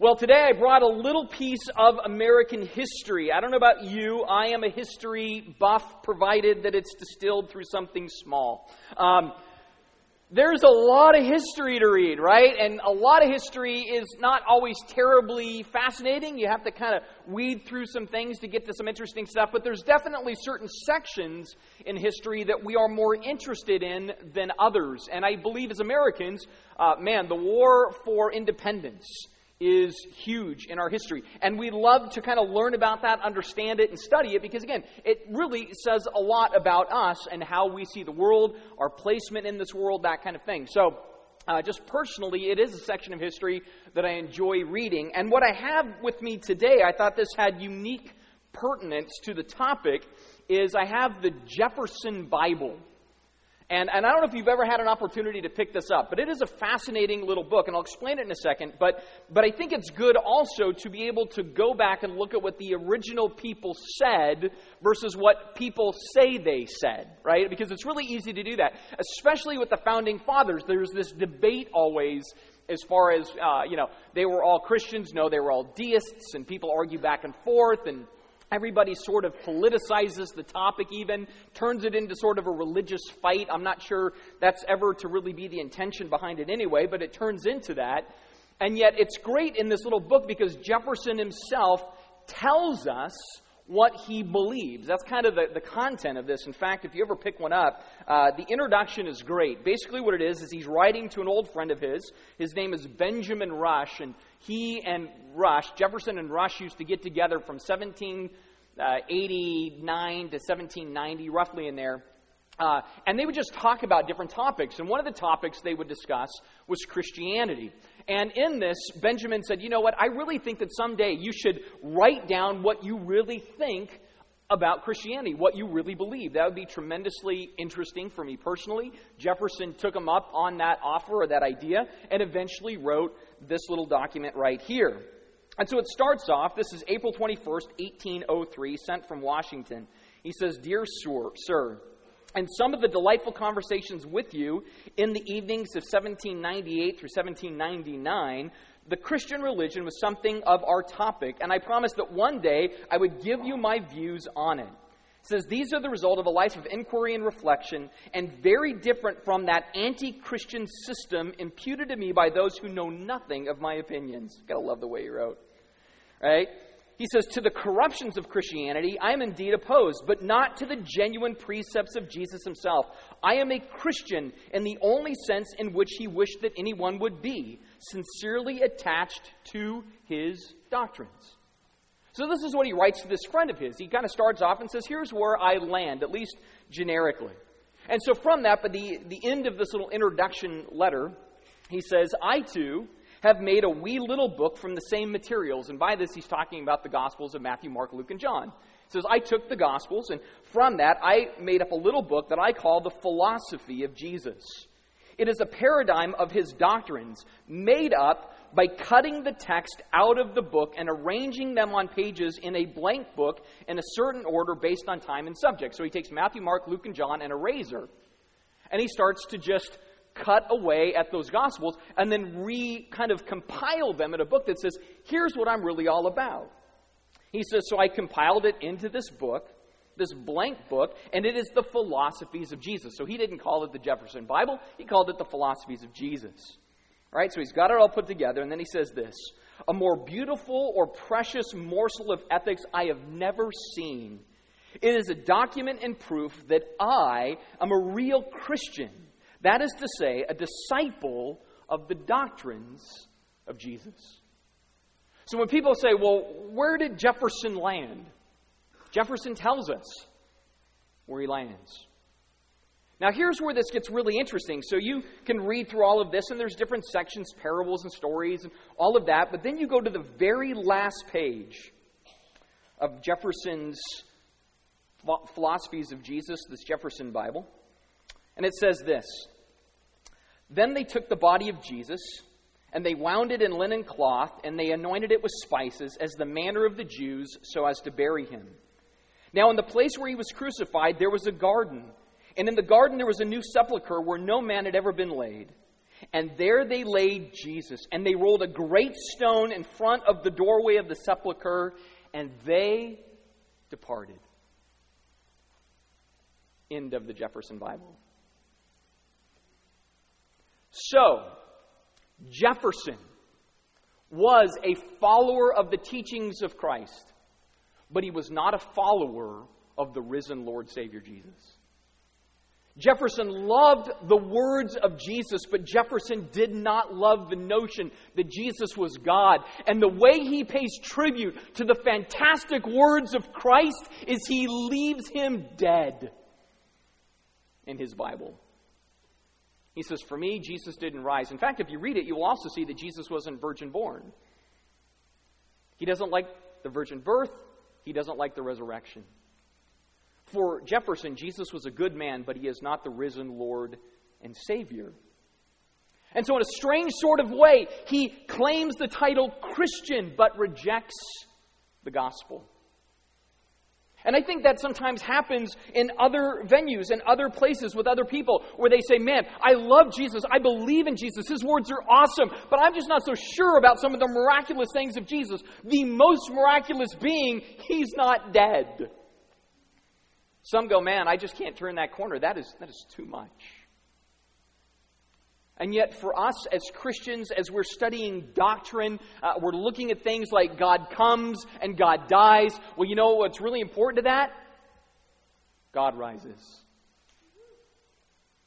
Well, today I brought a little piece of American history. I don't know about you. I am a history buff, provided that it's distilled through something small. Um, there's a lot of history to read, right? And a lot of history is not always terribly fascinating. You have to kind of weed through some things to get to some interesting stuff, but there's definitely certain sections in history that we are more interested in than others. And I believe as Americans, uh, man, the war for independence is huge in our history. And we love to kind of learn about that, understand it, and study it because, again, it really says a lot about us and how we see the world, our placement in this world, that kind of thing. So, uh, just personally, it is a section of history that I enjoy reading. And what I have with me today, I thought this had unique pertinence to the topic, is I have the Jefferson Bible. And, and I don't know if you've ever had an opportunity to pick this up, but it is a fascinating little book, and I'll explain it in a second. But, but I think it's good also to be able to go back and look at what the original people said versus what people say they said, right? Because it's really easy to do that, especially with the founding fathers. There's this debate always as far as, uh, you know, they were all Christians, no, they were all deists, and people argue back and forth, and Everybody sort of politicizes the topic, even turns it into sort of a religious fight. I'm not sure that's ever to really be the intention behind it anyway, but it turns into that. And yet, it's great in this little book because Jefferson himself tells us what he believes. That's kind of the, the content of this. In fact, if you ever pick one up, uh, the introduction is great. Basically, what it is, is he's writing to an old friend of his. His name is Benjamin Rush, and he and Rush, Jefferson and Rush, used to get together from 1789 uh, to 1790, roughly in there. Uh, and they would just talk about different topics. And one of the topics they would discuss was Christianity. And in this, Benjamin said, You know what? I really think that someday you should write down what you really think about Christianity, what you really believe. That would be tremendously interesting for me personally. Jefferson took him up on that offer or that idea and eventually wrote this little document right here. And so it starts off, this is April 21st, 1803, sent from Washington. He says, Dear sir, and some of the delightful conversations with you in the evenings of 1798 through 1799, the Christian religion was something of our topic, and I promised that one day I would give you my views on it says these are the result of a life of inquiry and reflection and very different from that anti-christian system imputed to me by those who know nothing of my opinions. Gotta love the way he wrote right? He says to the corruptions of christianity i am indeed opposed but not to the genuine precepts of jesus himself. I am a christian in the only sense in which he wished that anyone would be sincerely attached to his doctrines so this is what he writes to this friend of his. He kind of starts off and says, Here's where I land, at least generically. And so from that, but the, the end of this little introduction letter, he says, I too have made a wee little book from the same materials. And by this, he's talking about the Gospels of Matthew, Mark, Luke, and John. He says, I took the Gospels, and from that, I made up a little book that I call the philosophy of Jesus. It is a paradigm of his doctrines made up by cutting the text out of the book and arranging them on pages in a blank book in a certain order based on time and subject. So he takes Matthew, Mark, Luke, and John and a razor, and he starts to just cut away at those gospels and then re kind of compile them in a book that says, here's what I'm really all about. He says, so I compiled it into this book, this blank book, and it is the philosophies of Jesus. So he didn't call it the Jefferson Bible, he called it the philosophies of Jesus. Right, so he's got it all put together, and then he says this A more beautiful or precious morsel of ethics I have never seen. It is a document and proof that I am a real Christian. That is to say, a disciple of the doctrines of Jesus. So when people say, well, where did Jefferson land? Jefferson tells us where he lands. Now, here's where this gets really interesting. So, you can read through all of this, and there's different sections, parables and stories, and all of that. But then you go to the very last page of Jefferson's Philosophies of Jesus, this Jefferson Bible. And it says this Then they took the body of Jesus, and they wound it in linen cloth, and they anointed it with spices, as the manner of the Jews, so as to bury him. Now, in the place where he was crucified, there was a garden and in the garden there was a new sepulchre where no man had ever been laid. And there they laid Jesus, and they rolled a great stone in front of the doorway of the sepulchre, and they departed. End of the Jefferson Bible. So, Jefferson was a follower of the teachings of Christ, but he was not a follower of the risen Lord Savior Jesus. Jefferson loved the words of Jesus, but Jefferson did not love the notion that Jesus was God. And the way he pays tribute to the fantastic words of Christ is he leaves him dead in his Bible. He says, For me, Jesus didn't rise. In fact, if you read it, you will also see that Jesus wasn't virgin born. He doesn't like the virgin birth, he doesn't like the resurrection. For Jefferson, Jesus was a good man, but he is not the risen Lord and Savior. And so, in a strange sort of way, he claims the title Christian, but rejects the gospel. And I think that sometimes happens in other venues and other places with other people where they say, Man, I love Jesus. I believe in Jesus. His words are awesome, but I'm just not so sure about some of the miraculous things of Jesus. The most miraculous being, he's not dead. Some go, Man, I just can't turn that corner. That is, that is too much. And yet, for us as Christians, as we're studying doctrine, uh, we're looking at things like God comes and God dies. Well, you know what's really important to that? God rises.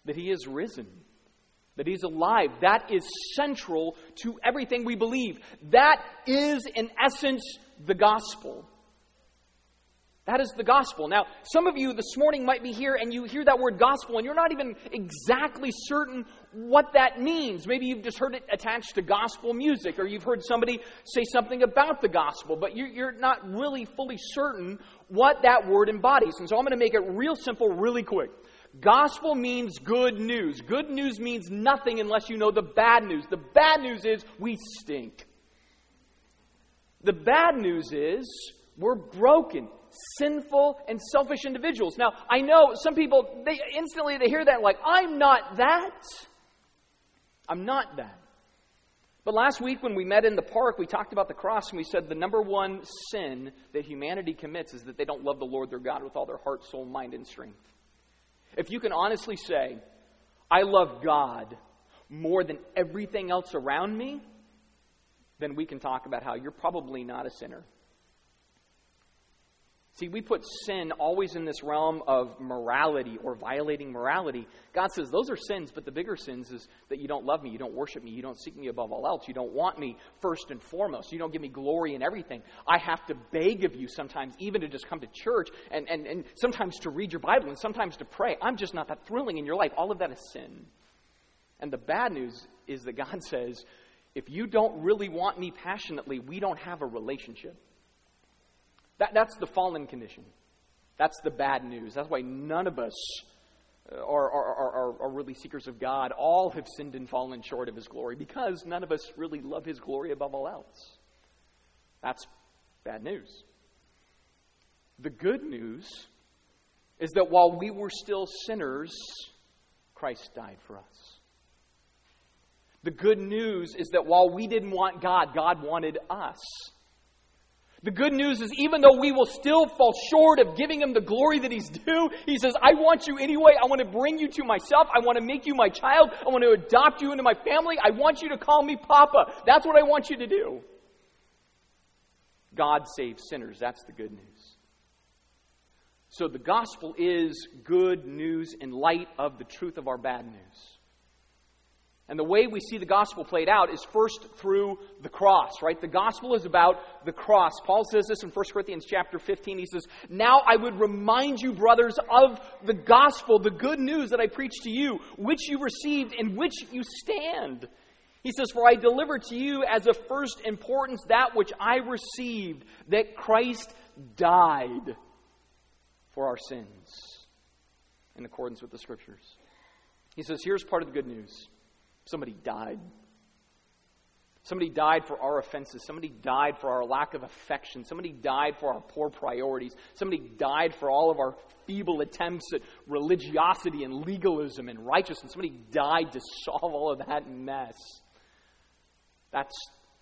That He is risen. That He's alive. That is central to everything we believe. That is, in essence, the gospel. That is the gospel. Now, some of you this morning might be here and you hear that word gospel and you're not even exactly certain what that means. Maybe you've just heard it attached to gospel music or you've heard somebody say something about the gospel, but you're not really fully certain what that word embodies. And so I'm going to make it real simple, really quick. Gospel means good news. Good news means nothing unless you know the bad news. The bad news is we stink. The bad news is we're broken sinful and selfish individuals. Now, I know some people, they instantly they hear that like, I'm not that. I'm not that. But last week when we met in the park, we talked about the cross and we said the number one sin that humanity commits is that they don't love the Lord their God with all their heart, soul, mind, and strength. If you can honestly say, I love God more than everything else around me, then we can talk about how you're probably not a sinner. See, we put sin always in this realm of morality or violating morality. God says those are sins, but the bigger sins is that you don't love me, you don't worship me, you don't seek me above all else, you don't want me first and foremost, you don't give me glory in everything. I have to beg of you sometimes, even to just come to church and, and, and sometimes to read your Bible and sometimes to pray. I'm just not that thrilling in your life. All of that is sin. And the bad news is that God says, if you don't really want me passionately, we don't have a relationship. That, that's the fallen condition. That's the bad news. That's why none of us uh, are, are, are, are, really seekers of God. All have sinned and fallen short of His glory because none of us really love His glory above all else. That's bad news. The good news is that while we were still sinners, Christ died for us. The good news is that while we didn't want God, God wanted us. The good news is, even though we will still fall short of giving him the glory that he's due, he says, I want you anyway. I want to bring you to myself. I want to make you my child. I want to adopt you into my family. I want you to call me Papa. That's what I want you to do. God saves sinners. That's the good news. So the gospel is good news in light of the truth of our bad news. And the way we see the gospel played out is first through the cross, right? The gospel is about the cross. Paul says this in 1 Corinthians chapter 15. He says, Now I would remind you, brothers, of the gospel, the good news that I preached to you, which you received, in which you stand. He says, For I delivered to you as of first importance that which I received, that Christ died for our sins, in accordance with the scriptures. He says, Here's part of the good news. Somebody died. Somebody died for our offenses. Somebody died for our lack of affection. Somebody died for our poor priorities. Somebody died for all of our feeble attempts at religiosity and legalism and righteousness. Somebody died to solve all of that mess. That's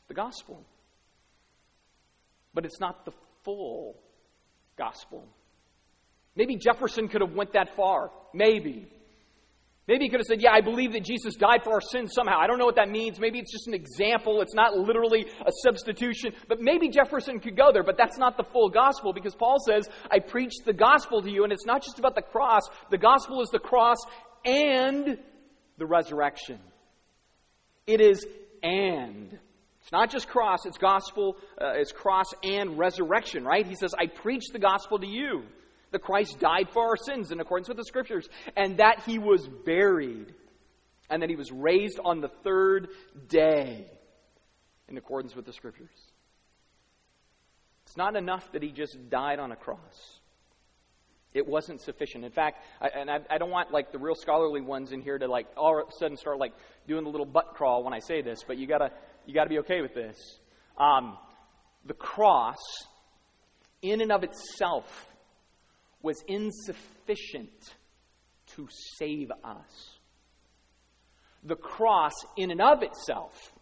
the gospel. But it's not the full gospel. Maybe Jefferson could have went that far. Maybe. Maybe he could have said, Yeah, I believe that Jesus died for our sins somehow. I don't know what that means. Maybe it's just an example. It's not literally a substitution. But maybe Jefferson could go there, but that's not the full gospel because Paul says, I preach the gospel to you, and it's not just about the cross. The gospel is the cross and the resurrection. It is and. It's not just cross, it's gospel, uh, it's cross and resurrection, right? He says, I preach the gospel to you that Christ died for our sins in accordance with the Scriptures, and that he was buried, and that he was raised on the third day in accordance with the Scriptures. It's not enough that he just died on a cross. It wasn't sufficient. In fact, I, and I, I, don't want like the real scholarly ones in here to like all of a sudden start like doing the little butt crawl when I say this, but you gotta you gotta be okay with this. Um, the cross, in and of itself, was insufficient to save us. The cross, in and of itself,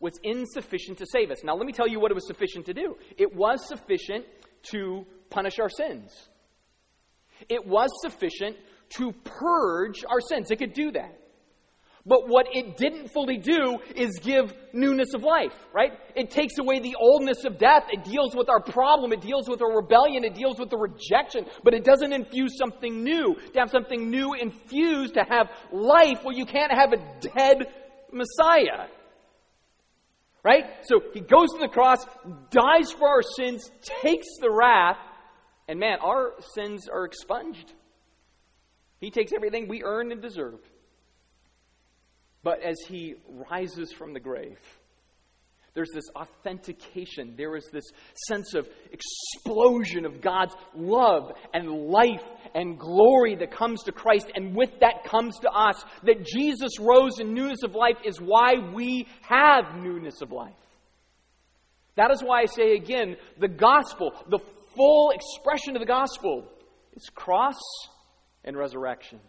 was insufficient to save us. Now, let me tell you what it was sufficient to do. It was sufficient to punish our sins. It was sufficient to purge our sins. It could do that. But what it didn't fully do is give newness of life, right? It takes away the oldness of death. It deals with our problem. It deals with our rebellion. It deals with the rejection. But it doesn't infuse something new. To have something new infused, to have life, well, you can't have a dead Messiah. Right? So he goes to the cross, dies for our sins, takes the wrath, and man, our sins are expunged. He takes everything we earn and deserve. But as he rises from the grave, there's this authentication. There is this sense of explosion of God's love and life and glory that comes to Christ, and with that comes to us. That Jesus rose in newness of life is why we have newness of life. That is why I say again the gospel, the full expression of the gospel, is cross and resurrection.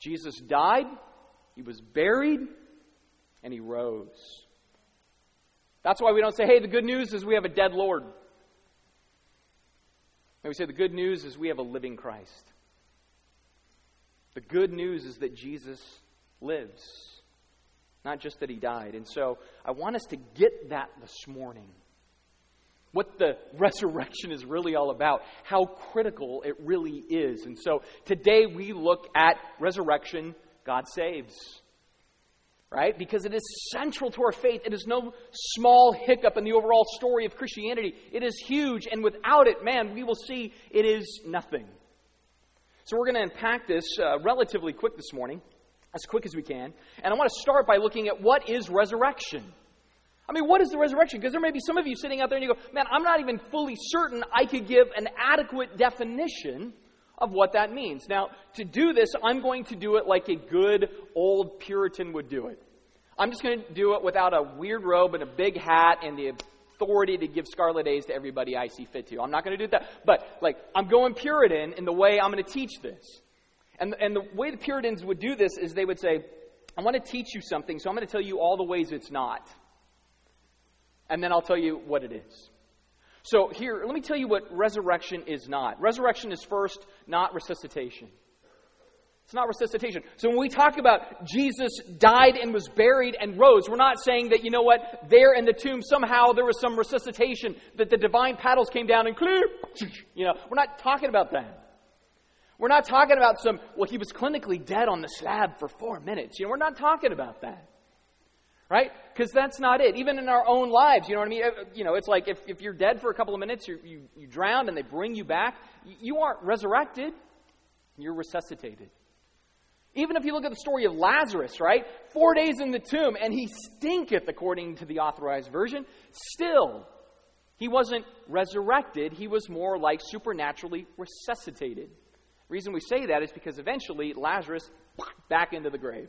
Jesus died he was buried and he rose. That's why we don't say, hey, the good news is we have a dead Lord. And we say the good news is we have a living Christ. The good news is that Jesus lives, not just that he died. And so I want us to get that this morning. What the resurrection is really all about, how critical it really is. And so today we look at resurrection God saves. Right? Because it is central to our faith. It is no small hiccup in the overall story of Christianity. It is huge, and without it, man, we will see it is nothing. So we're going to unpack this uh, relatively quick this morning, as quick as we can. And I want to start by looking at what is resurrection. I mean, what is the resurrection? Because there may be some of you sitting out there and you go, man, I'm not even fully certain I could give an adequate definition of what that means. Now, to do this, I'm going to do it like a good old Puritan would do it. I'm just going to do it without a weird robe and a big hat and the authority to give scarlet A's to everybody I see fit to. I'm not going to do that. But, like, I'm going Puritan in the way I'm going to teach this. And, and the way the Puritans would do this is they would say, I want to teach you something, so I'm going to tell you all the ways it's not. And then I'll tell you what it is. So, here, let me tell you what resurrection is not. Resurrection is first not resuscitation. It's not resuscitation. So, when we talk about Jesus died and was buried and rose, we're not saying that, you know what, there in the tomb somehow there was some resuscitation, that the divine paddles came down and clear. You know, we're not talking about that. We're not talking about some, well, he was clinically dead on the slab for four minutes. You know, we're not talking about that right? Because that's not it. Even in our own lives, you know what I mean? You know, it's like if, if you're dead for a couple of minutes, you, you, you drown and they bring you back, you aren't resurrected, you're resuscitated. Even if you look at the story of Lazarus, right? Four days in the tomb, and he stinketh, according to the authorized version. Still, he wasn't resurrected, he was more like supernaturally resuscitated. The reason we say that is because eventually Lazarus back into the grave.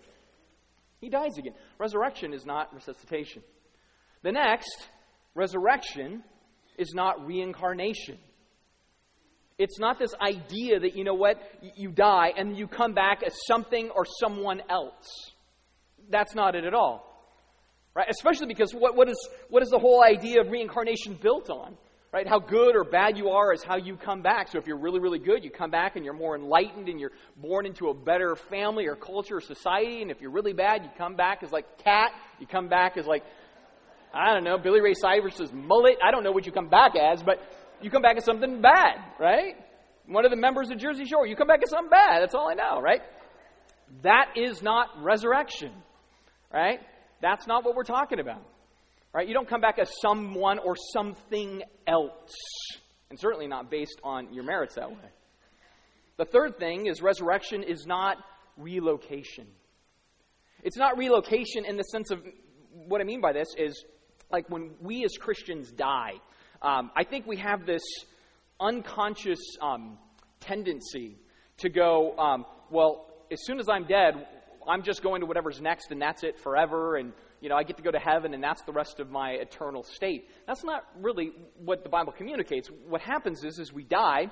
He dies again. Resurrection is not resuscitation. The next, resurrection, is not reincarnation. It's not this idea that, you know what, you die and you come back as something or someone else. That's not it at all. Right? Especially because what, what, is, what is the whole idea of reincarnation built on? Right? How good or bad you are is how you come back. So if you're really, really good, you come back and you're more enlightened and you're born into a better family or culture or society. And if you're really bad, you come back as like cat. You come back as like, I don't know, Billy Ray Cyrus's mullet. I don't know what you come back as, but you come back as something bad, right? One of the members of Jersey Shore, you come back as something bad. That's all I know, right? That is not resurrection, right? That's not what we're talking about, right? You don't come back as someone or something else, and certainly not based on your merits that way. The third thing is resurrection is not relocation. It's not relocation in the sense of what I mean by this is like when we as Christians die, um, I think we have this unconscious um, tendency to go, um, well, as soon as I'm dead, I'm just going to whatever's next and that's it forever and you know I get to go to heaven and that's the rest of my eternal state. That's not really what the Bible communicates. What happens is is we die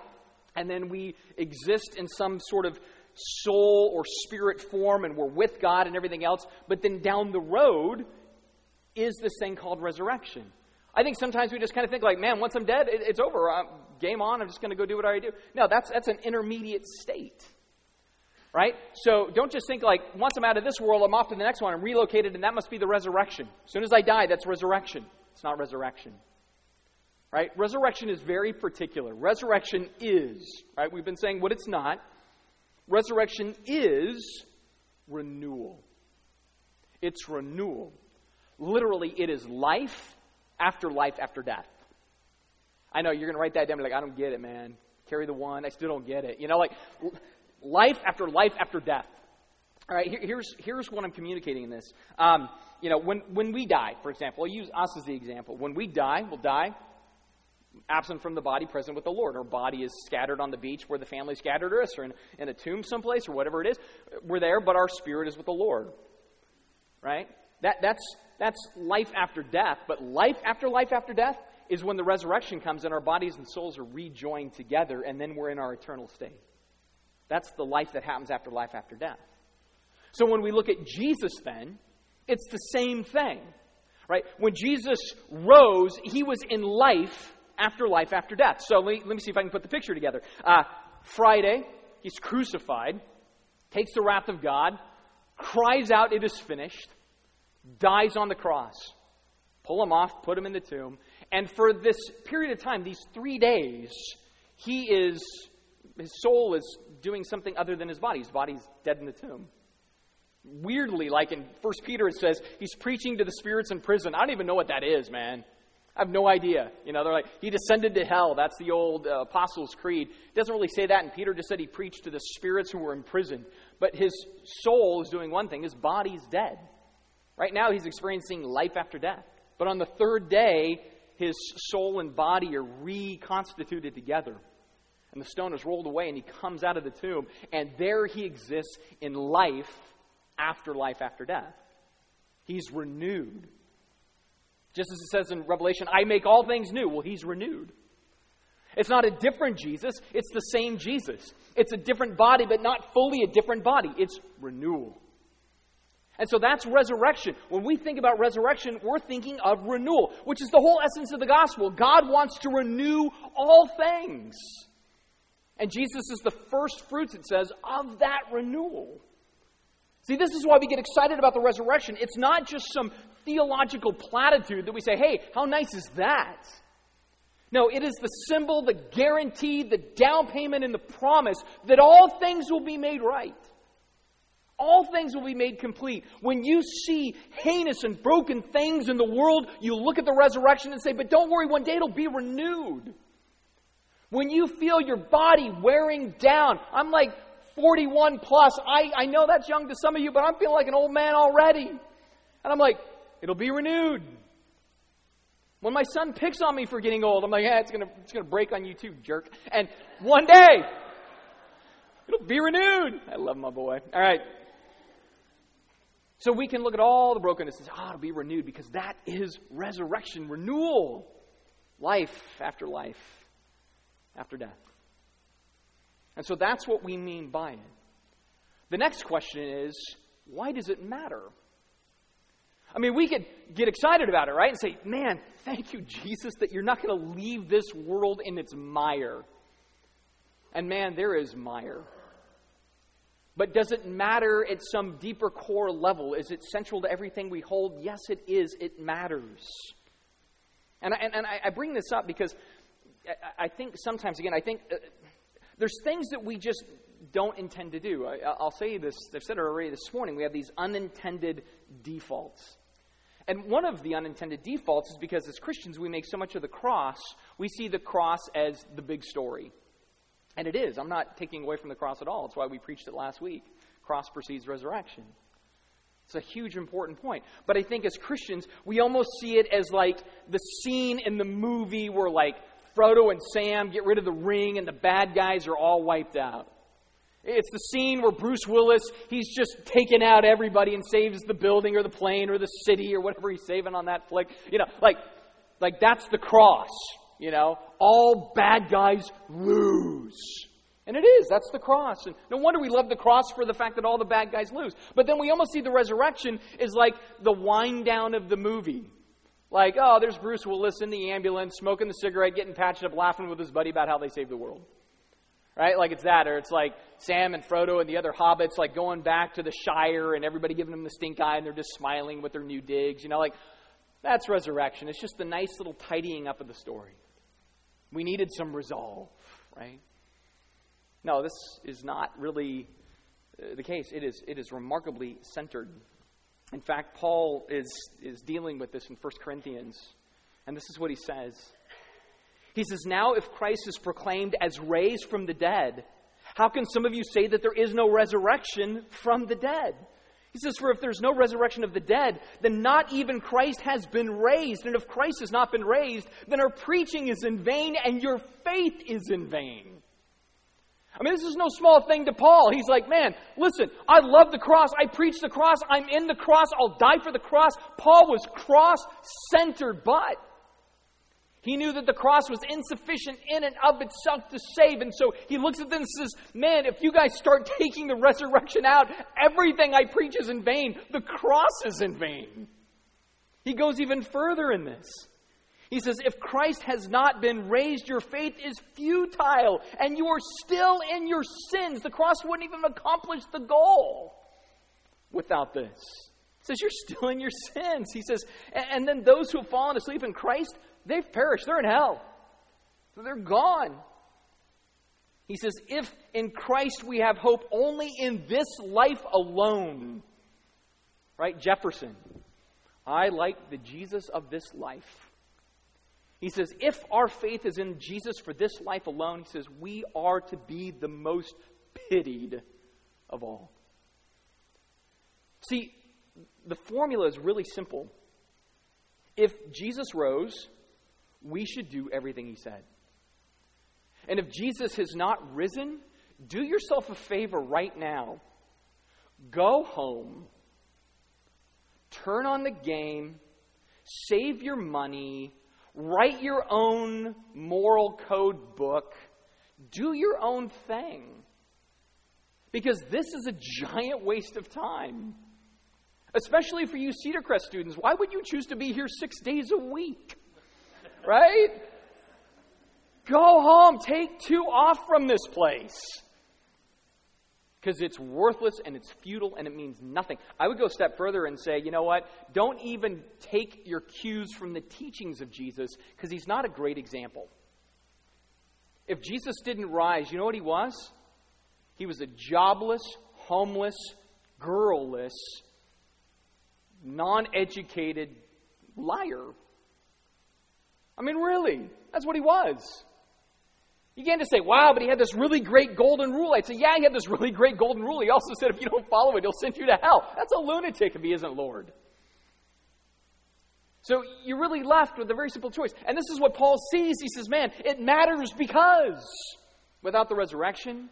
and then we exist in some sort of soul or spirit form and we're with God and everything else, but then down the road is this thing called resurrection. I think sometimes we just kind of think like, man, once I'm dead, it, it's over. I'm, game on. I'm just going to go do what I do. No, that's that's an intermediate state. Right? So don't just think like, once I'm out of this world, I'm off to the next one. I'm relocated, and that must be the resurrection. As soon as I die, that's resurrection. It's not resurrection. Right? Resurrection is very particular. Resurrection is, right? We've been saying what it's not. Resurrection is renewal. It's renewal. Literally, it is life after life after death. I know you're going to write that down like, I don't get it, man. Carry the one. I still don't get it. You know, like life after life after death. All right, here, here's, here's what I'm communicating in this. Um, you know, when, when we die, for example, I'll use us as the example. When we die, we'll die absent from the body, present with the Lord. Our body is scattered on the beach where the family scattered us, or in, in a tomb someplace, or whatever it is. We're there, but our spirit is with the Lord. Right? That, that's, that's life after death. But life after life after death is when the resurrection comes and our bodies and souls are rejoined together, and then we're in our eternal state. That's the life that happens after life after death. So when we look at Jesus, then, it's the same thing. Right? When Jesus rose, he was in life after life after death. So let me, let me see if I can put the picture together. Uh, Friday, he's crucified, takes the wrath of God, cries out, It is finished dies on the cross. Pull him off, put him in the tomb. And for this period of time, these three days, he is, his soul is doing something other than his body. His body's dead in the tomb. Weirdly, like in First Peter, it says he's preaching to the spirits in prison. I don't even know what that is, man. I have no idea. You know, they're like, he descended to hell. That's the old uh, Apostles' Creed. It doesn't really say that, and Peter just said he preached to the spirits who were in prison. But his soul is doing one thing, his body's dead. Right now, he's experiencing life after death. But on the third day, his soul and body are reconstituted together. And the stone is rolled away, and he comes out of the tomb. And there he exists in life after life after death. He's renewed. Just as it says in Revelation, I make all things new. Well, he's renewed. It's not a different Jesus, it's the same Jesus. It's a different body, but not fully a different body. It's renewal. And so that's resurrection. When we think about resurrection, we're thinking of renewal, which is the whole essence of the gospel. God wants to renew all things. And Jesus is the first fruits, it says, of that renewal. See, this is why we get excited about the resurrection. It's not just some theological platitude that we say, hey, how nice is that? No, it is the symbol, the guarantee, the down payment, and the promise that all things will be made right all things will be made complete. When you see heinous and broken things in the world, you look at the resurrection and say, But don't worry, one day it'll be renewed. When you feel your body wearing down, I'm like 41 plus. I, I know that's young to some of you, but I'm feeling like an old man already. And I'm like, It'll be renewed. When my son picks on me for getting old, I'm like, yeah, it's gonna it's gonna break on you too, jerk. And one day, it'll be renewed. I love my boy. All right. So we can look at all the brokenness and say, ah, oh, to be renewed, because that is resurrection, renewal, life after life, after death. And so that's what we mean by it. The next question is, why does it matter? I mean, we could get excited about it, right? And say, man, thank you, Jesus, that you're not going to leave this world in its mire. And man, there is mire. But does it matter at some deeper core level? Is it central to everything we hold? Yes, it is. It matters. And I, and I bring this up because I think sometimes, again, I think uh, there's things that we just don't intend to do. I, will say this, I've said it already this morning. We have these unintended defaults. And one of the unintended defaults is because as Christians, we make so much of the cross, we see the cross as the big story. And it is. I'm not taking away from the cross at all. It's why we preached it last week. Cross precedes resurrection. It's a huge important point. But I think as Christians, we almost see it as like the scene in the movie where like Frodo and Sam get rid of the ring and the bad guys are all wiped out. It's the scene where Bruce Willis, he's just taken out everybody and saves the building or the plane or the city or whatever he's saving on that flick. You know, like, like that's the cross. You know, all bad guys lose. And it is. That's the cross. And no wonder we love the cross for the fact that all the bad guys lose. But then we almost see the resurrection is like the wind down of the movie. Like, oh, there's Bruce Willis in the ambulance, smoking the cigarette, getting patched up, laughing with his buddy about how they saved the world. Right? Like it's that. Or it's like Sam and Frodo and the other hobbits, like going back to the Shire and everybody giving them the stink eye and they're just smiling with their new digs. You know, like that's resurrection. It's just the nice little tidying up of the story. We needed some resolve, right? No, this is not really uh, the case. It is, it is remarkably centered. In fact, Paul is, is dealing with this in 1 Corinthians, and this is what he says. He says, Now, if Christ is proclaimed as raised from the dead, how can some of you say that there is no resurrection from the dead? He says, For if there's no resurrection of the dead, then not even Christ has been raised. And if Christ has not been raised, then our preaching is in vain and your faith is in vain. I mean, this is no small thing to Paul. He's like, man, listen, I love the cross. I preach the cross. I'm in the cross. I'll die for the cross. Paul was cross centered, but he knew that the cross was insufficient in and of itself to save. And so he looks at them and says, Man, if you guys start taking the resurrection out, everything I preach is in vain. The cross is in vain. He goes even further in this. He says, If Christ has not been raised, your faith is futile and you are still in your sins. The cross wouldn't even accomplish the goal without this. He says, You're still in your sins. He says, And then those who have fallen asleep in Christ, They've perished. They're in hell. They're gone. He says, if in Christ we have hope only in this life alone, right? Jefferson, I like the Jesus of this life. He says, if our faith is in Jesus for this life alone, he says, we are to be the most pitied of all. See, the formula is really simple. If Jesus rose, we should do everything he said. And if Jesus has not risen, do yourself a favor right now. Go home, turn on the game, save your money, write your own moral code book, do your own thing. Because this is a giant waste of time. Especially for you Cedar Crest students. Why would you choose to be here six days a week? right? Go home. Take two off from this place. Because it's worthless and it's futile and it means nothing. I would go a step further and say, you know what? Don't even take your cues from the teachings of Jesus because he's not a great example. If Jesus didn't rise, you know what he was? He was a jobless, homeless, girlless, non educated liar. I mean, really, that's what he was. You can't just say, wow, but he had this really great golden rule. I'd say, yeah, he had this really great golden rule. He also said, if you don't follow it, he'll send you to hell. That's a lunatic if he isn't Lord. So you're really left with a very simple choice. And this is what Paul sees. He says, man, it matters because without the resurrection,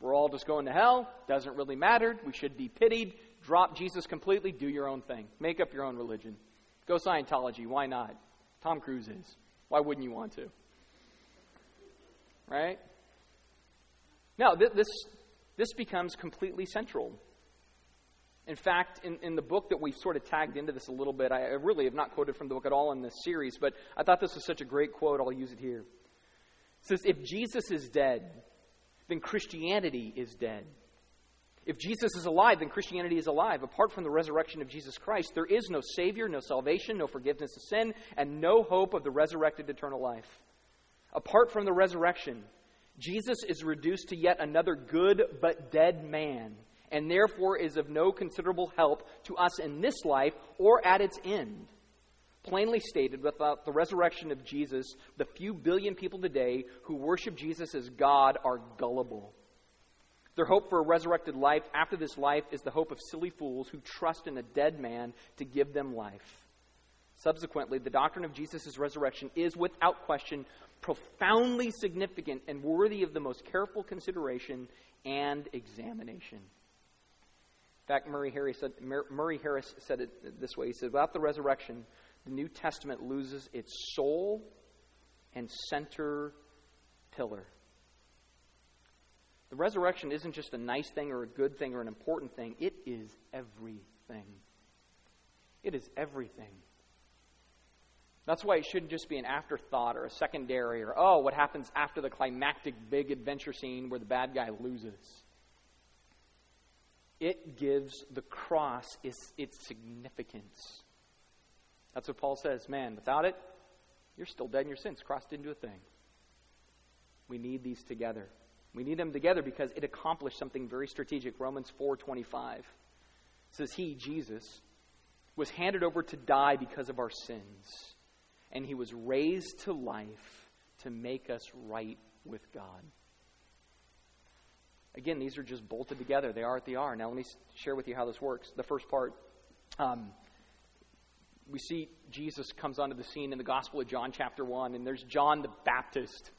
we're all just going to hell. Doesn't really matter. We should be pitied. drop Jesus completely, do your own thing. Make up your own religion. Go Scientology. Why not? Tom Cruise is. Why wouldn't you want to? Right? Now, this, this becomes completely central. In fact, in, in the book that we've sort of tagged into this a little bit, I really have not quoted from the book at all in this series, but I thought this was such a great quote, I'll use it here. It says, If Jesus is dead, then Christianity is dead. If Jesus is alive, then Christianity is alive. Apart from the resurrection of Jesus Christ, there is no Savior, no salvation, no forgiveness of sin, and no hope of the resurrected eternal life. Apart from the resurrection, Jesus is reduced to yet another good but dead man, and therefore is of no considerable help to us in this life or at its end. Plainly stated, without the resurrection of Jesus, the few billion people today who worship Jesus as God are gullible. Their hope for a resurrected life after this life is the hope of silly fools who trust in a dead man to give them life. Subsequently, the doctrine of Jesus' resurrection is, without question, profoundly significant and worthy of the most careful consideration and examination. In fact, Murray Harris said, Murray Harris said it this way. He said, Without the resurrection, the New Testament loses its soul and center pillar. The resurrection isn't just a nice thing or a good thing or an important thing, it is everything. It is everything. That's why it shouldn't just be an afterthought or a secondary or, oh, what happens after the climactic big adventure scene where the bad guy loses. It gives the cross its, its significance. That's what Paul says. Man, without it, you're still dead in your sins. Cross didn't do a thing. We need these together. We need them together because it accomplished something very strategic. Romans 4:25 says he, Jesus, was handed over to die because of our sins, and he was raised to life to make us right with God. Again, these are just bolted together. They are what they are. Now, let me share with you how this works. The first part, um, we see Jesus comes onto the scene in the Gospel of John, chapter 1, and there's John the Baptist.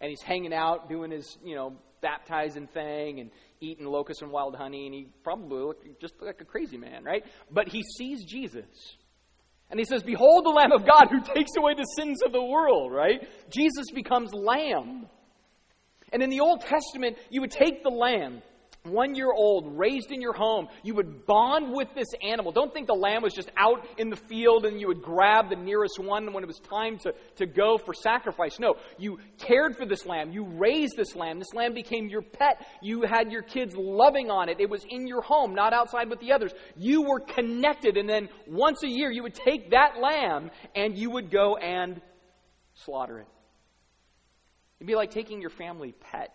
And he's hanging out, doing his, you know, baptizing thing and eating locusts and wild honey, and he probably looked just like a crazy man, right? But he sees Jesus. And he says, Behold the Lamb of God who takes away the sins of the world, right? Jesus becomes Lamb. And in the Old Testament, you would take the lamb one year old, raised in your home, you would bond with this animal. Don't think the lamb was just out in the field and you would grab the nearest one when it was time to, to go for sacrifice. No, you cared for this lamb. You raised this lamb. This lamb became your pet. You had your kids loving on it. It was in your home, not outside with the others. You were connected. And then once a year, you would take that lamb and you would go and slaughter it. It'd be like taking your family pet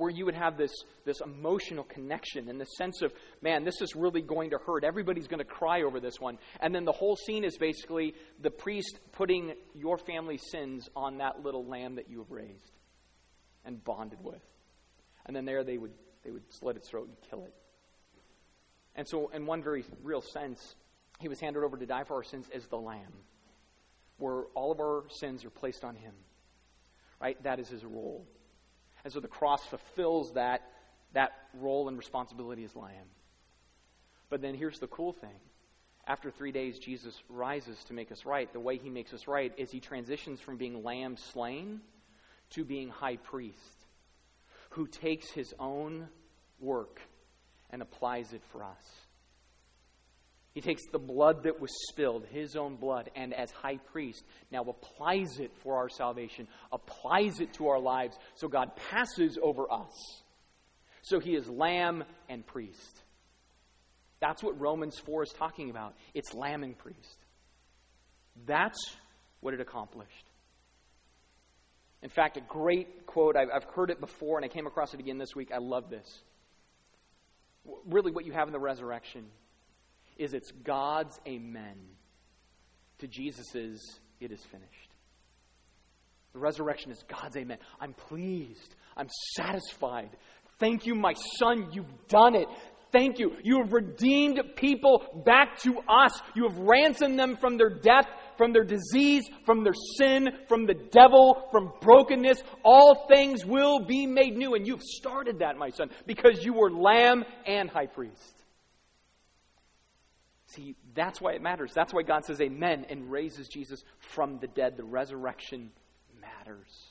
where you would have this, this emotional connection and the sense of, man, this is really going to hurt. Everybody's going to cry over this one. And then the whole scene is basically the priest putting your family's sins on that little lamb that you have raised and bonded with. And then there they would, they would slit its throat and kill it. And so, in one very real sense, he was handed over to die for our sins as the lamb, where all of our sins are placed on him. Right? That is his role. And so the cross fulfills that, that role and responsibility as lamb. But then here's the cool thing. After three days, Jesus rises to make us right. The way he makes us right is he transitions from being lamb slain to being high priest, who takes his own work and applies it for us. He takes the blood that was spilled, his own blood, and as high priest, now applies it for our salvation, applies it to our lives, so God passes over us. So he is lamb and priest. That's what Romans 4 is talking about. It's lamb and priest. That's what it accomplished. In fact, a great quote, I've heard it before and I came across it again this week. I love this. Really, what you have in the resurrection is it's God's amen to Jesus's it is finished. The resurrection is God's amen. I'm pleased. I'm satisfied. Thank you, my son. You've done it. Thank you. You have redeemed people back to us. You have ransomed them from their death, from their disease, from their sin, from the devil, from brokenness. All things will be made new. And you've started that, my son, because you were lamb and high priest. See, that's why it matters. That's why God says amen and raises Jesus from the dead. The resurrection matters.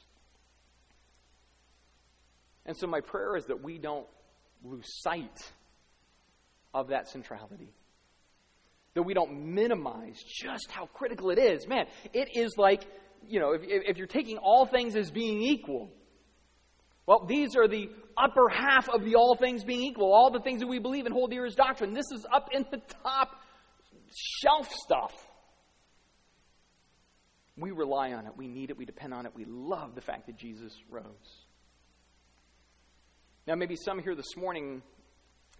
And so, my prayer is that we don't lose sight of that centrality. That we don't minimize just how critical it is. Man, it is like, you know, if, if you're taking all things as being equal, well, these are the upper half of the all things being equal, all the things that we believe and hold dear as doctrine. This is up in the top shelf stuff. We rely on it. We need it. We depend on it. We love the fact that Jesus rose. Now, maybe some here this morning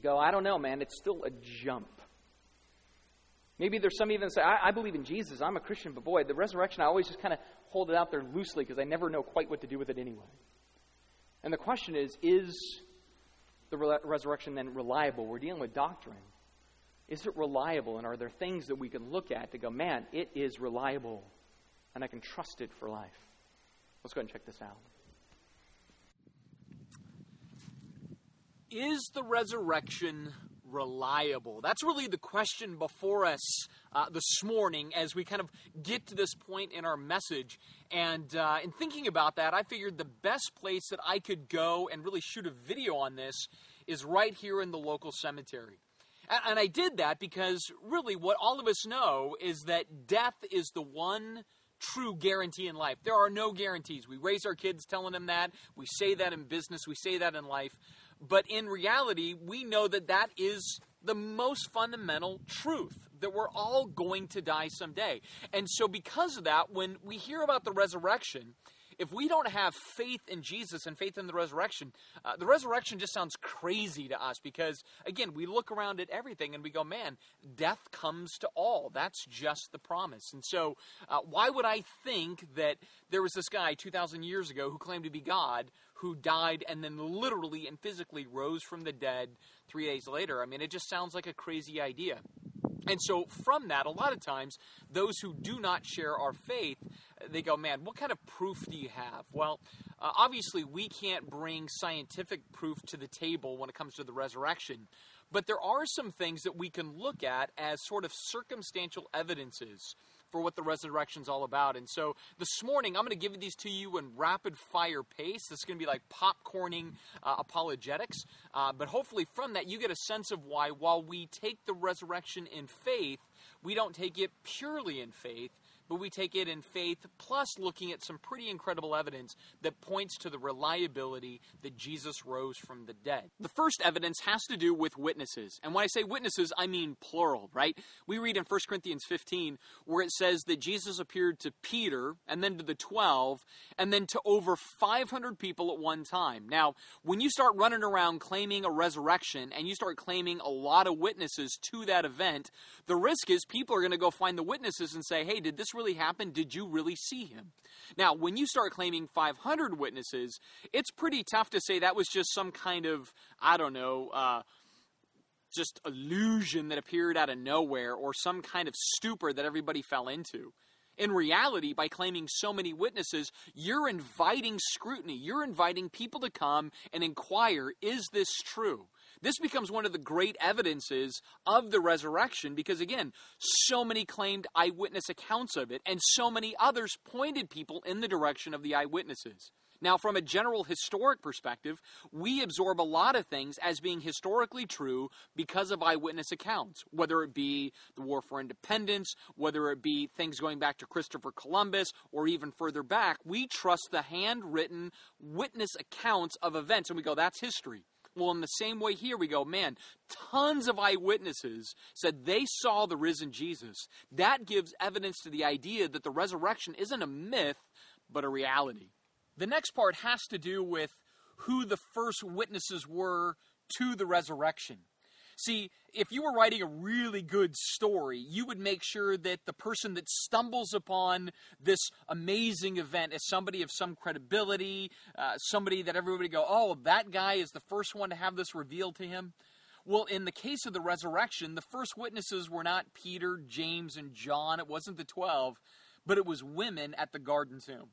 go, I don't know, man, it's still a jump. Maybe there's some even say, I, I believe in Jesus. I'm a Christian, but boy, the resurrection, I always just kind of hold it out there loosely because I never know quite what to do with it anyway. And the question is is the re- resurrection then reliable? We're dealing with doctrine. Is it reliable? And are there things that we can look at to go, man, it is reliable, and I can trust it for life? Let's go ahead and check this out. Is the resurrection reliable? That's really the question before us uh, this morning as we kind of get to this point in our message. And uh, in thinking about that, I figured the best place that I could go and really shoot a video on this is right here in the local cemetery. And, I did that because really what all of us know is that death is the one true guarantee in life. There are no guarantees. We raise our kids telling them that. We say that in business. We say that in life. But in reality, we know that that is the most fundamental truth that we're all going to die someday. And so, because of that, when we hear about the resurrection, if we don't have faith in Jesus and faith in the resurrection, uh, the resurrection just sounds crazy to us because, again, we look around at everything and we go, man, death comes to all. That's just the promise. And so, uh, why would I think that there was this guy 2,000 years ago who claimed to be God who died and then literally and physically rose from the dead three days later. I mean, it just sounds like a crazy idea. And so, from that, a lot of times, those who do not share our faith, they go, man, what kind of proof do you have? Well, uh, obviously, we can't bring scientific proof to the table when it comes to the resurrection, but there are some things that we can look at as sort of circumstantial evidences for what the resurrection is all about. And so this morning, I'm going to give these to you in rapid fire pace. This is going to be like popcorning uh, apologetics. Uh, but hopefully, from that, you get a sense of why, while we take the resurrection in faith, we don't take it purely in faith but we take it in faith, plus looking at some pretty incredible evidence that points to the reliability that Jesus rose from the dead. The first evidence has to do with witnesses. And when I say witnesses, I mean plural, right? We read in 1 Corinthians 15 where it says that Jesus appeared to Peter, and then to the 12, and then to over 500 people at one time. Now, when you start running around claiming a resurrection and you start claiming a lot of witnesses to that event, the risk is people are going to go find the witnesses and say, hey, did this really happen? Did you really see him? Now, when you start claiming 500 witnesses, it's pretty tough to say that was just some kind of, I don't know, uh, just illusion that appeared out of nowhere or some kind of stupor that everybody fell into. In reality, by claiming so many witnesses, you're inviting scrutiny. You're inviting people to come and inquire is this true? This becomes one of the great evidences of the resurrection because, again, so many claimed eyewitness accounts of it, and so many others pointed people in the direction of the eyewitnesses. Now, from a general historic perspective, we absorb a lot of things as being historically true because of eyewitness accounts, whether it be the War for Independence, whether it be things going back to Christopher Columbus, or even further back. We trust the handwritten witness accounts of events, and we go, that's history. Well, in the same way here, we go, man, tons of eyewitnesses said they saw the risen Jesus. That gives evidence to the idea that the resurrection isn't a myth, but a reality. The next part has to do with who the first witnesses were to the resurrection. See, if you were writing a really good story, you would make sure that the person that stumbles upon this amazing event is somebody of some credibility, uh, somebody that everybody go, oh, that guy is the first one to have this revealed to him. Well, in the case of the resurrection, the first witnesses were not Peter, James, and John. It wasn't the 12, but it was women at the garden tomb.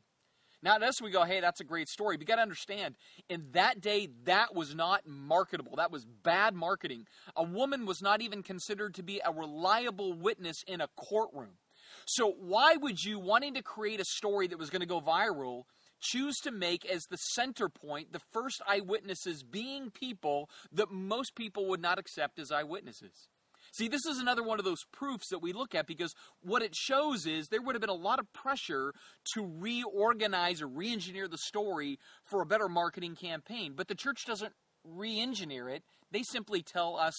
Now, to us, we go, hey, that's a great story. But you got to understand, in that day, that was not marketable. That was bad marketing. A woman was not even considered to be a reliable witness in a courtroom. So, why would you, wanting to create a story that was going to go viral, choose to make as the center point the first eyewitnesses being people that most people would not accept as eyewitnesses? See, this is another one of those proofs that we look at because what it shows is there would have been a lot of pressure to reorganize or re engineer the story for a better marketing campaign. But the church doesn't re engineer it, they simply tell us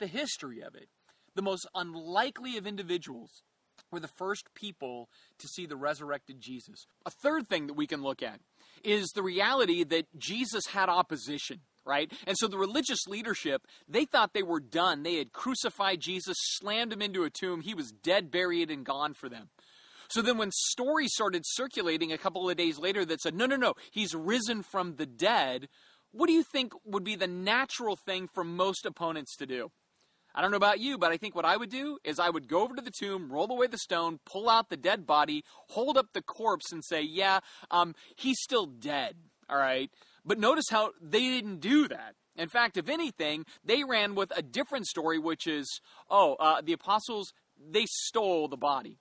the history of it. The most unlikely of individuals were the first people to see the resurrected Jesus. A third thing that we can look at is the reality that Jesus had opposition right? And so the religious leadership, they thought they were done. They had crucified Jesus, slammed him into a tomb. He was dead, buried, and gone for them. So then, when stories started circulating a couple of days later that said, no, no, no, he's risen from the dead, what do you think would be the natural thing for most opponents to do? I don't know about you, but I think what I would do is I would go over to the tomb, roll away the stone, pull out the dead body, hold up the corpse, and say, yeah, um, he's still dead, all right? But notice how they didn't do that. In fact, if anything, they ran with a different story, which is, oh, uh, the apostles, they stole the body.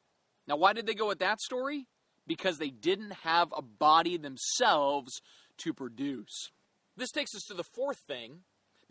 Now, why did they go with that story? Because they didn't have a body themselves to produce. This takes us to the fourth thing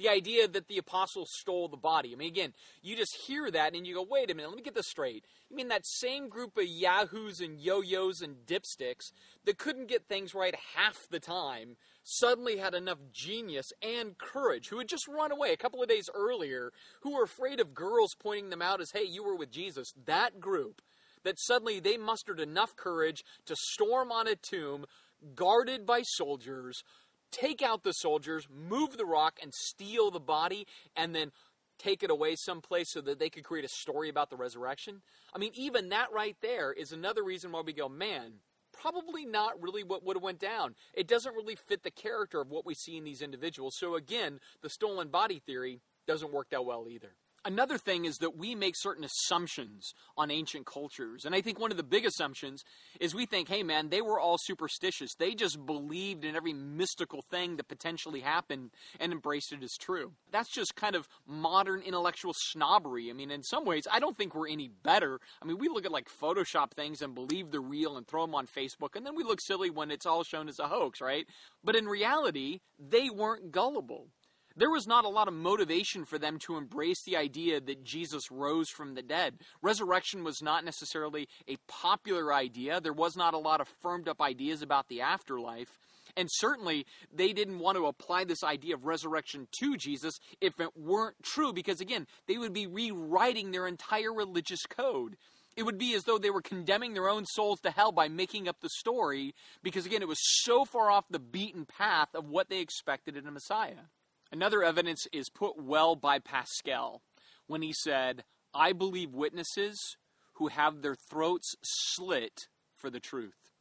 the idea that the apostles stole the body. I mean, again, you just hear that and you go, wait a minute, let me get this straight. You mean that same group of yahoos and yo yos and dipsticks that couldn't get things right half the time suddenly had enough genius and courage, who had just run away a couple of days earlier, who were afraid of girls pointing them out as, hey, you were with Jesus. That group, that suddenly they mustered enough courage to storm on a tomb guarded by soldiers take out the soldiers, move the rock, and steal the body, and then take it away someplace so that they could create a story about the resurrection. I mean, even that right there is another reason why we go, man, probably not really what would have went down. It doesn't really fit the character of what we see in these individuals. So again, the stolen body theory doesn't work that well either. Another thing is that we make certain assumptions on ancient cultures. And I think one of the big assumptions is we think, hey man, they were all superstitious. They just believed in every mystical thing that potentially happened and embraced it as true. That's just kind of modern intellectual snobbery. I mean, in some ways, I don't think we're any better. I mean, we look at like Photoshop things and believe they're real and throw them on Facebook, and then we look silly when it's all shown as a hoax, right? But in reality, they weren't gullible there was not a lot of motivation for them to embrace the idea that Jesus rose from the dead. Resurrection was not necessarily a popular idea. There was not a lot of firmed up ideas about the afterlife. And certainly, they didn't want to apply this idea of resurrection to Jesus if it weren't true, because again, they would be rewriting their entire religious code. It would be as though they were condemning their own souls to hell by making up the story, because again, it was so far off the beaten path of what they expected in a Messiah. Another evidence is put well by Pascal when he said, I believe witnesses who have their throats slit for the truth.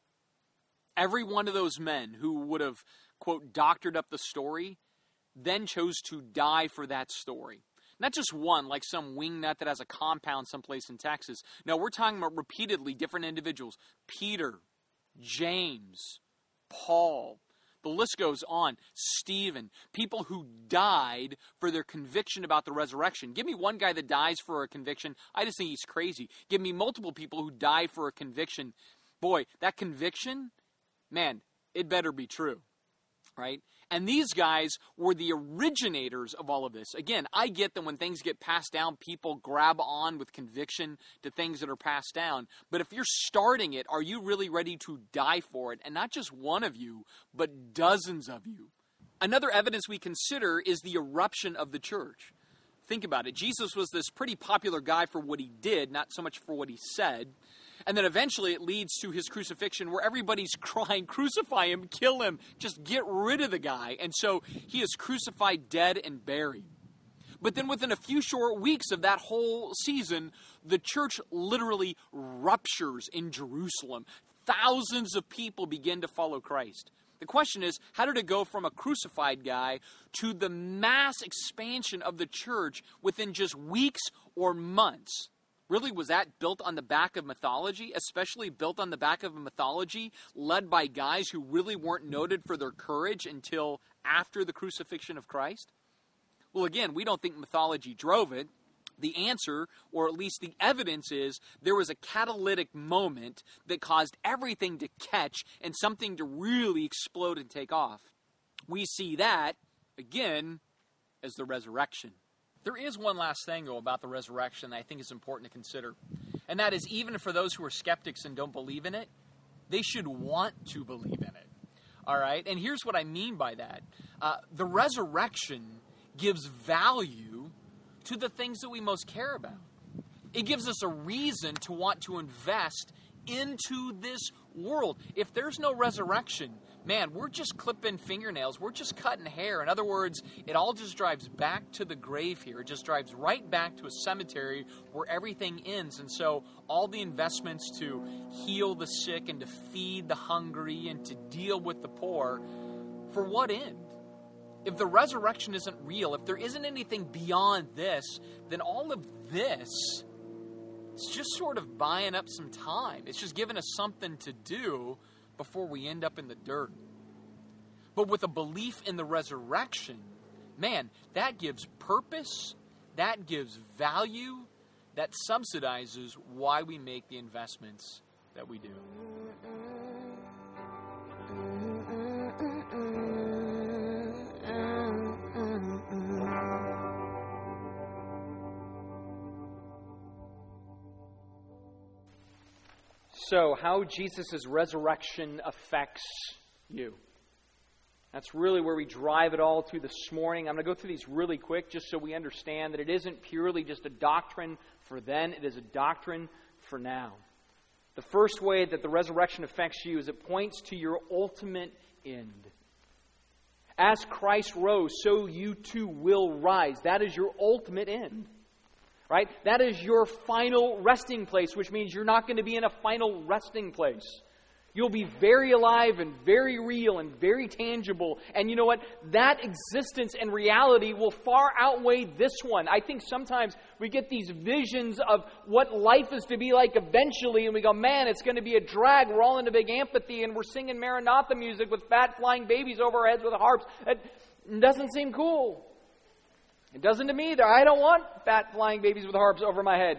Every one of those men who would have, quote, doctored up the story then chose to die for that story. Not just one, like some wingnut that has a compound someplace in Texas. No, we're talking about repeatedly different individuals Peter, James, Paul, the list goes on. Stephen, people who died for their conviction about the resurrection. Give me one guy that dies for a conviction. I just think he's crazy. Give me multiple people who die for a conviction. Boy, that conviction, man, it better be true. Right? And these guys were the originators of all of this. Again, I get that when things get passed down, people grab on with conviction to things that are passed down. But if you're starting it, are you really ready to die for it? And not just one of you, but dozens of you. Another evidence we consider is the eruption of the church. Think about it. Jesus was this pretty popular guy for what he did, not so much for what he said. And then eventually it leads to his crucifixion where everybody's crying, Crucify him, kill him, just get rid of the guy. And so he is crucified, dead, and buried. But then within a few short weeks of that whole season, the church literally ruptures in Jerusalem. Thousands of people begin to follow Christ. The question is, how did it go from a crucified guy to the mass expansion of the church within just weeks or months? Really, was that built on the back of mythology, especially built on the back of a mythology led by guys who really weren't noted for their courage until after the crucifixion of Christ? Well, again, we don't think mythology drove it. The answer, or at least the evidence, is there was a catalytic moment that caused everything to catch and something to really explode and take off. We see that, again, as the resurrection. There is one last thing, though, about the resurrection that I think is important to consider. And that is, even for those who are skeptics and don't believe in it, they should want to believe in it. All right? And here's what I mean by that uh, the resurrection gives value to the things that we most care about. It gives us a reason to want to invest into this world. If there's no resurrection, man, we're just clipping fingernails. We're just cutting hair. In other words, it all just drives back to the grave here. It just drives right back to a cemetery where everything ends. And so, all the investments to heal the sick and to feed the hungry and to deal with the poor, for what end? If the resurrection isn't real, if there isn't anything beyond this, then all of this it's just sort of buying up some time. It's just giving us something to do before we end up in the dirt. But with a belief in the resurrection, man, that gives purpose, that gives value, that subsidizes why we make the investments that we do. So, how Jesus' resurrection affects you. That's really where we drive it all through this morning. I'm going to go through these really quick just so we understand that it isn't purely just a doctrine for then, it is a doctrine for now. The first way that the resurrection affects you is it points to your ultimate end. As Christ rose, so you too will rise. That is your ultimate end right? That is your final resting place, which means you're not going to be in a final resting place. You'll be very alive and very real and very tangible. And you know what? That existence and reality will far outweigh this one. I think sometimes we get these visions of what life is to be like eventually, and we go, man, it's going to be a drag. We're all in a big amphitheater and we're singing Maranatha music with fat flying babies over our heads with harps. It doesn't seem cool. It doesn't to me either. I don't want fat flying babies with harps over my head.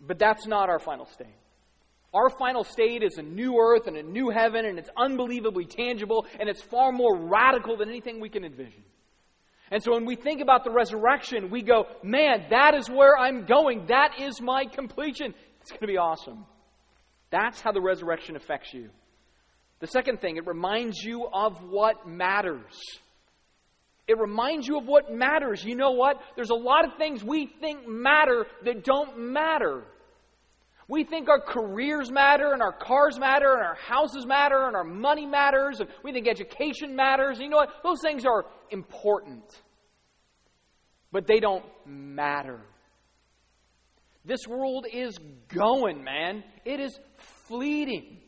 But that's not our final state. Our final state is a new earth and a new heaven, and it's unbelievably tangible, and it's far more radical than anything we can envision. And so when we think about the resurrection, we go, man, that is where I'm going. That is my completion. It's going to be awesome. That's how the resurrection affects you. The second thing, it reminds you of what matters. It reminds you of what matters. You know what? There's a lot of things we think matter that don't matter. We think our careers matter, and our cars matter, and our houses matter, and our money matters, and we think education matters. You know what? Those things are important, but they don't matter. This world is going, man. It is fleeting.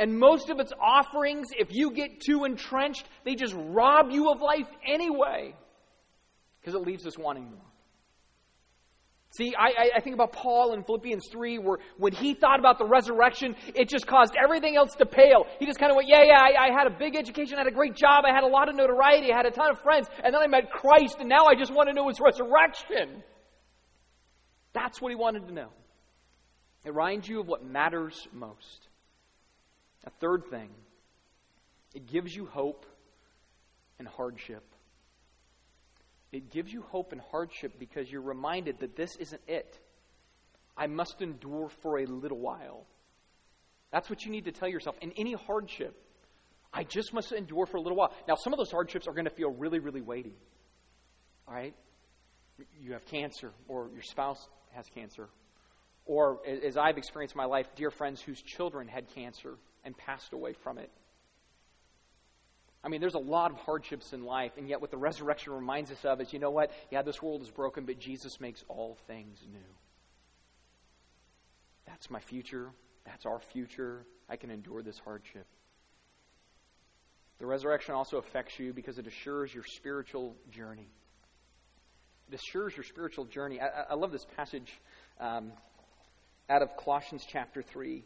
And most of its offerings, if you get too entrenched, they just rob you of life anyway. Because it leaves us wanting more. See, I, I, think about Paul in Philippians 3, where when he thought about the resurrection, it just caused everything else to pale. He just kind of went, Yeah, yeah, I, I had a big education, I had a great job, I had a lot of notoriety, I had a ton of friends, and then I met Christ, and now I just want to know his resurrection. That's what he wanted to know. It reminds you of what matters most. A third thing, it gives you hope and hardship. It gives you hope and hardship because you're reminded that this isn't it. I must endure for a little while. That's what you need to tell yourself. In any hardship, I just must endure for a little while. Now, some of those hardships are going to feel really, really weighty. All right? You have cancer, or your spouse has cancer, or as I've experienced in my life, dear friends whose children had cancer and passed away from it. I mean, there's a lot of hardships in life, and yet what the resurrection reminds us of is you know what? Yeah, this world is broken, but Jesus makes all things new. That's my future. That's our future. I can endure this hardship. The resurrection also affects you because it assures your spiritual journey. It assures your spiritual journey. I, I love this passage um, out of Colossians chapter 3.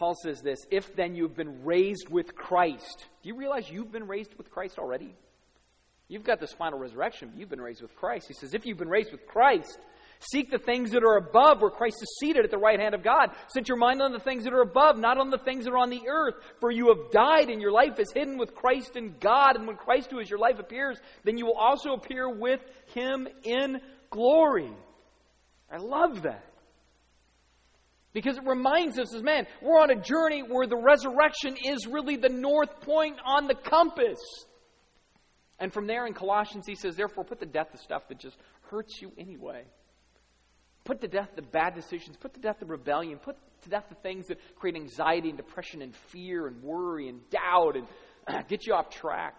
Paul says this If then you've been raised with Christ, do you realize you've been raised with Christ already? You've got this final resurrection, but you've been raised with Christ. He says, If you've been raised with Christ, seek the things that are above where Christ is seated at the right hand of God. Set your mind on the things that are above, not on the things that are on the earth. For you have died, and your life is hidden with Christ in God. And when Christ, who is your life, appears, then you will also appear with him in glory. I love that. Because it reminds us as man, we're on a journey where the resurrection is really the north point on the compass. And from there in Colossians, he says, therefore, put to death the stuff that just hurts you anyway. Put to death the bad decisions. Put to death the rebellion. Put to death the things that create anxiety and depression and fear and worry and doubt and get you off track.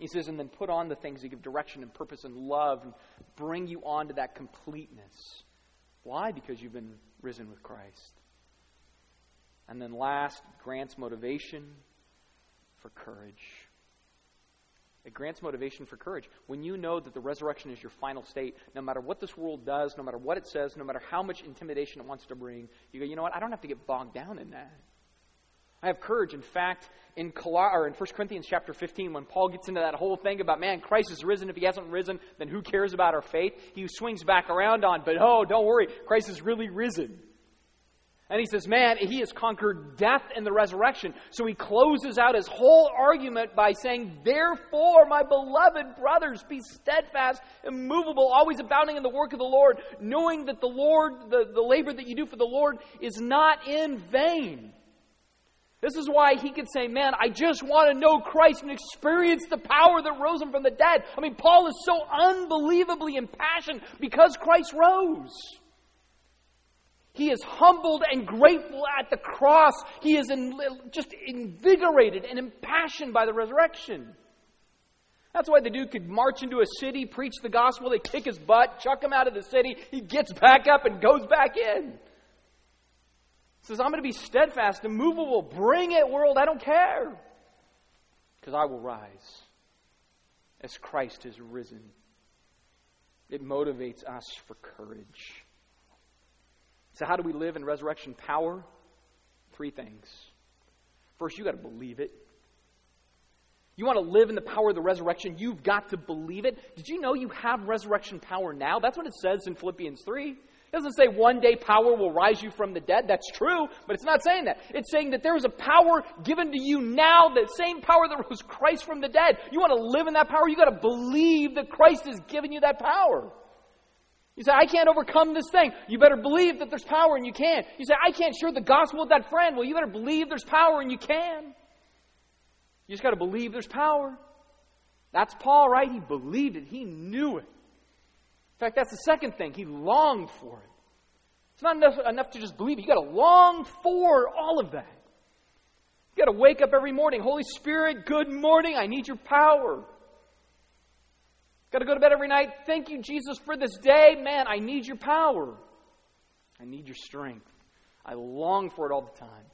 He says, and then put on the things that give direction and purpose and love and bring you on to that completeness. Why? Because you've been risen with Christ. And then last, grants motivation for courage. It grants motivation for courage. When you know that the resurrection is your final state, no matter what this world does, no matter what it says, no matter how much intimidation it wants to bring, you go, you know what? I don't have to get bogged down in that. I have courage. In fact, in, Col- or in 1 Corinthians chapter 15, when Paul gets into that whole thing about, man, Christ is risen. If he hasn't risen, then who cares about our faith? He swings back around on, but oh, don't worry, Christ is really risen. And he says, man, he has conquered death and the resurrection. So he closes out his whole argument by saying, Therefore, my beloved brothers, be steadfast, immovable, always abounding in the work of the Lord, knowing that the Lord, the, the labor that you do for the Lord, is not in vain. This is why he could say, Man, I just want to know Christ and experience the power that rose him from the dead. I mean, Paul is so unbelievably impassioned because Christ rose. He is humbled and grateful at the cross. He is in, just invigorated and impassioned by the resurrection. That's why the dude could march into a city, preach the gospel, they kick his butt, chuck him out of the city. He gets back up and goes back in. Says, I'm going to be steadfast, immovable. Bring it, world. I don't care. Because I will rise as Christ has risen. It motivates us for courage. So, how do we live in resurrection power? Three things. First, you got to believe it. You want to live in the power of the resurrection, you've got to believe it. Did you know you have resurrection power now? That's what it says in Philippians 3. It doesn't say one day power will rise you from the dead. That's true, but it's not saying that. It's saying that there is a power given to you now, the same power that rose Christ from the dead. You want to live in that power, you got to believe that Christ has given you that power. You say, I can't overcome this thing. You better believe that there's power and you can. You say, I can't share the gospel with that friend. Well, you better believe there's power and you can. You just got to believe there's power. That's Paul, right? He believed it, he knew it. In fact, that's the second thing. He longed for it. It's not enough, enough to just believe it. You got to long for all of that. You've got to wake up every morning. Holy Spirit, good morning. I need your power. Got to go to bed every night. Thank you, Jesus, for this day. Man, I need your power. I need your strength. I long for it all the time.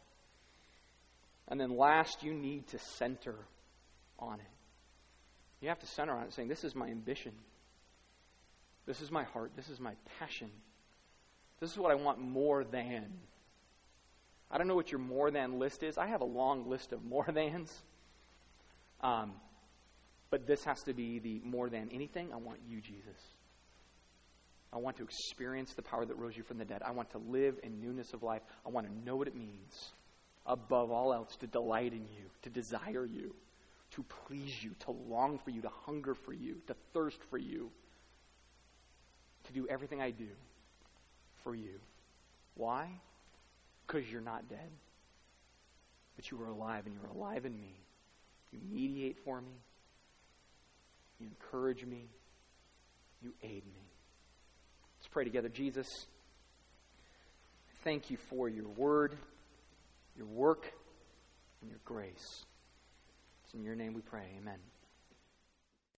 And then last, you need to center on it. You have to center on it, saying, This is my ambition. This is my heart. This is my passion. This is what I want more than. I don't know what your more than list is. I have a long list of more thans. Um, but this has to be the more than anything. I want you, Jesus. I want to experience the power that rose you from the dead. I want to live in newness of life. I want to know what it means, above all else, to delight in you, to desire you, to please you, to long for you, to hunger for you, to thirst for you, to do everything I do for you. Why? Because you're not dead, but you are alive, and you're alive in me. You mediate for me. You encourage me. You aid me. Let's pray together. Jesus, thank you for your word, your work, and your grace. It's in your name we pray. Amen.